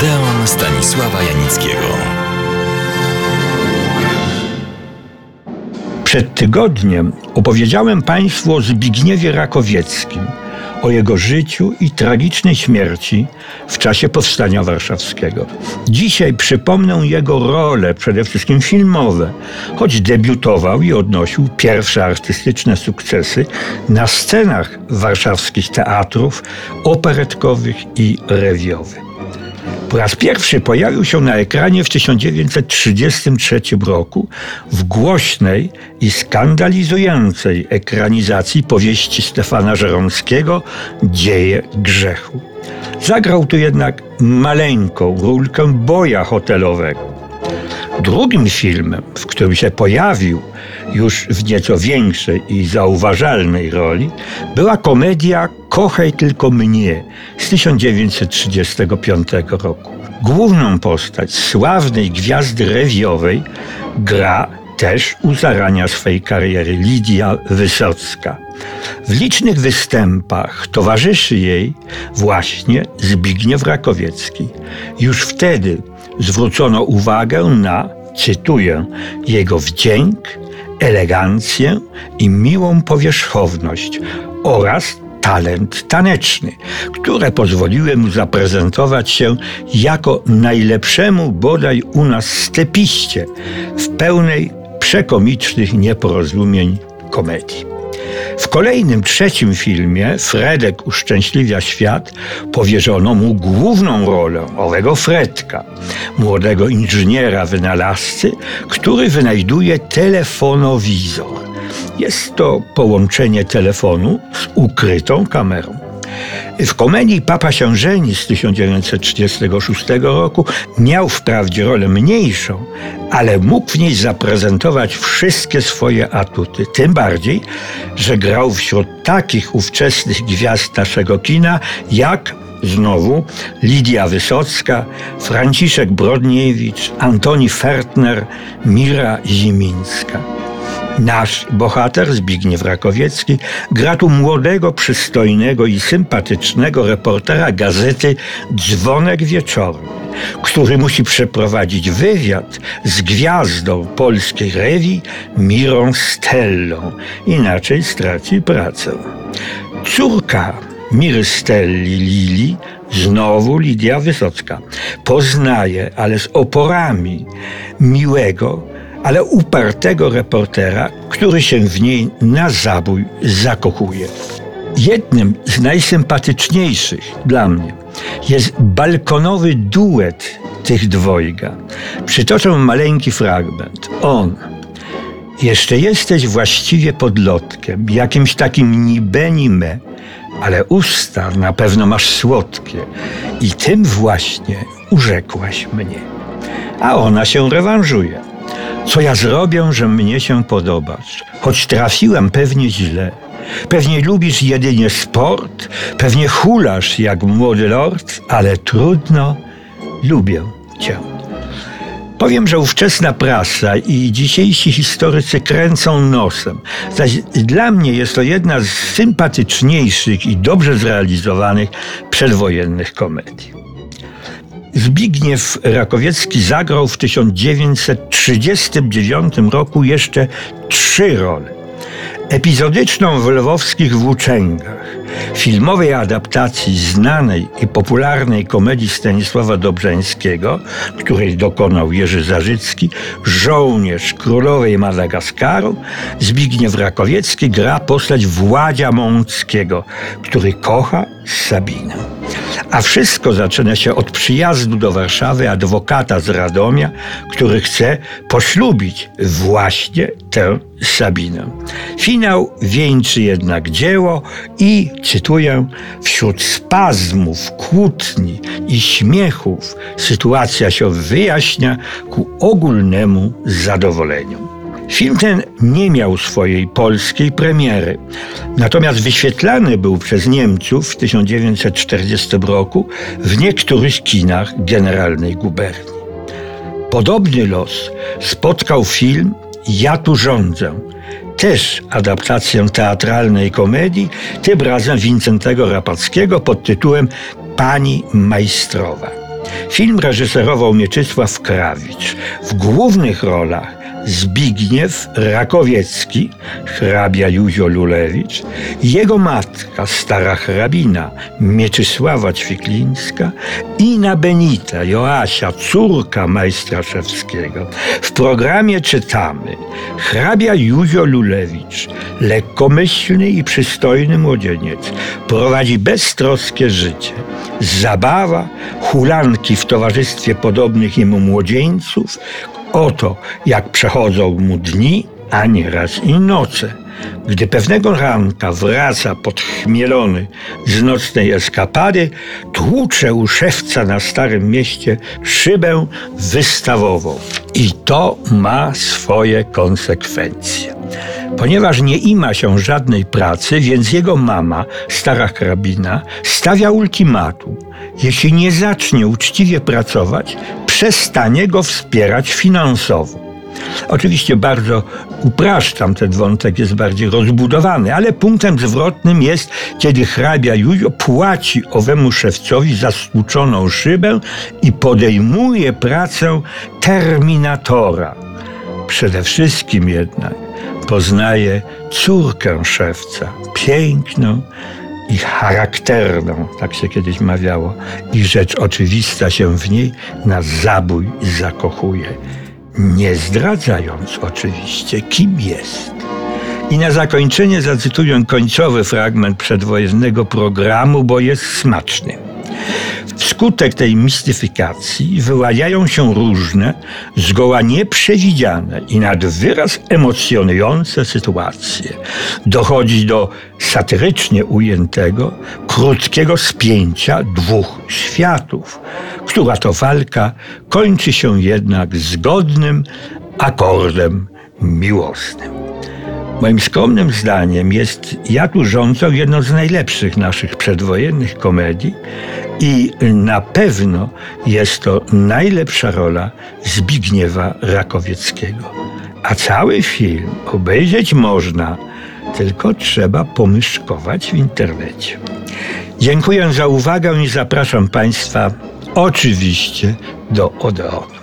Odeon Stanisława Janickiego. Przed tygodniem opowiedziałem Państwu o Zbigniewie Rakowieckim, o jego życiu i tragicznej śmierci w czasie Powstania Warszawskiego. Dzisiaj przypomnę jego role, przede wszystkim filmowe, choć debiutował i odnosił pierwsze artystyczne sukcesy na scenach warszawskich teatrów operetkowych i rewiowych. Po raz pierwszy pojawił się na ekranie w 1933 roku w głośnej i skandalizującej ekranizacji powieści Stefana Żeromskiego Dzieje grzechu. Zagrał tu jednak maleńką rulkę boja hotelowego. Drugim filmem, w którym się pojawił już w nieco większej i zauważalnej roli, była komedia Kochaj tylko mnie z 1935 roku. Główną postać sławnej gwiazdy rewiowej gra też u zarania swej kariery Lidia Wysocka. W licznych występach towarzyszy jej właśnie Zbigniew Rakowiecki. Już wtedy zwrócono uwagę na, cytuję, jego wdzięk, elegancję i miłą powierzchowność oraz talent taneczny, które pozwoliły mu zaprezentować się jako najlepszemu bodaj u nas stepiście w pełnej przekomicznych nieporozumień komedii. W kolejnym, trzecim filmie Fredek uszczęśliwia świat powierzono mu główną rolę owego Fredka, młodego inżyniera wynalazcy, który wynajduje telefonowizor. Jest to połączenie telefonu z ukrytą kamerą. W komedii Papa się żeni z 1936 roku miał wprawdzie rolę mniejszą, ale mógł w niej zaprezentować wszystkie swoje atuty. Tym bardziej, że grał wśród takich ówczesnych gwiazd naszego kina jak znowu Lidia Wysocka, Franciszek Brodniewicz, Antoni Fertner, Mira Zimińska. Nasz bohater, Zbigniew Rakowiecki, gra tu młodego, przystojnego i sympatycznego reportera gazety Dzwonek Wieczorny, który musi przeprowadzić wywiad z gwiazdą polskiej rewi Mirą Stellą, inaczej straci pracę. Córka Miry Stelli Lili Znowu Lidia Wysocka. Poznaje, ale z oporami, miłego, ale upartego reportera, który się w niej na zabój zakochuje. Jednym z najsympatyczniejszych dla mnie jest balkonowy duet tych dwojga. Przytoczę maleńki fragment. On. Jeszcze jesteś właściwie podlotkiem, jakimś takim nibe nime, ale usta na pewno masz słodkie i tym właśnie urzekłaś mnie. A ona się rewanżuje. Co ja zrobię, że mnie się podobasz? Choć trafiłem pewnie źle. Pewnie lubisz jedynie sport, pewnie hulasz jak młody lord, ale trudno, lubię cię. Powiem, że ówczesna prasa i dzisiejsi historycy kręcą nosem. Zaś dla mnie jest to jedna z sympatyczniejszych i dobrze zrealizowanych przedwojennych komedii. Zbigniew Rakowiecki zagrał w 1939 roku jeszcze trzy role. Epizodyczną w lwowskich włóczęgach, filmowej adaptacji znanej i popularnej komedii Stanisława Dobrzeńskiego, której dokonał Jerzy Zarzycki, żołnierz królowej Madagaskaru, Zbigniew Rakowiecki gra postać Władzia Mąckiego, który kocha Sabinę. A wszystko zaczyna się od przyjazdu do Warszawy adwokata z Radomia, który chce poślubić właśnie tę Sabinę. Finał wieńczy jednak dzieło i, cytuję, wśród spazmów, kłótni i śmiechów sytuacja się wyjaśnia ku ogólnemu zadowoleniu. Film ten nie miał swojej polskiej premiery, natomiast wyświetlany był przez Niemców w 1940 roku w niektórych kinach generalnej guberni. Podobny los spotkał film Ja tu rządzę, też adaptację teatralnej komedii, tym razem Wincentego Rapackiego pod tytułem Pani Majstrowa. Film reżyserował Mieczysław Krawicz. W głównych rolach Zbigniew Rakowiecki, hrabia Józio Lulewicz, jego matka, stara hrabina Mieczysława Ćwiklińska i na Benita, Joasia, córka majstra Szewskiego. W programie czytamy hrabia Józio Lulewicz, lekkomyślny i przystojny młodzieniec, prowadzi beztroskie życie. Zabawa, hulanki w towarzystwie podobnych jemu młodzieńców, Oto jak przechodzą mu dni, a nieraz i noce. Gdy pewnego ranka wraca podchmielony z nocnej eskapady, tłucze u szewca na Starym Mieście szybę wystawową. I to ma swoje konsekwencje. Ponieważ nie ima się żadnej pracy, więc jego mama, stara hrabina, stawia ultimatum. Jeśli nie zacznie uczciwie pracować, przestanie go wspierać finansowo. Oczywiście bardzo upraszczam, ten wątek jest bardziej rozbudowany, ale punktem zwrotnym jest, kiedy hrabia Julio płaci owemu szewcowi za stłuczoną szybę i podejmuje pracę terminatora. Przede wszystkim jednak poznaje córkę szewca, piękną i charakterną, tak się kiedyś mawiało, i rzecz oczywista się w niej na zabój zakochuje, nie zdradzając oczywiście, kim jest. I na zakończenie zacytuję końcowy fragment przedwojennego programu, bo jest smaczny. Wskutek tej mistyfikacji wyłajają się różne, zgoła nieprzewidziane i nad wyraz emocjonujące sytuacje. Dochodzi do satyrycznie ujętego, krótkiego spięcia dwóch światów, która to walka kończy się jednak zgodnym akordem miłosnym. Moim skromnym zdaniem jest Ja tu rządzą jedną z najlepszych naszych przedwojennych komedii i na pewno jest to najlepsza rola Zbigniewa Rakowieckiego. A cały film obejrzeć można, tylko trzeba pomyszkować w internecie. Dziękuję za uwagę i zapraszam Państwa oczywiście do Odeonu.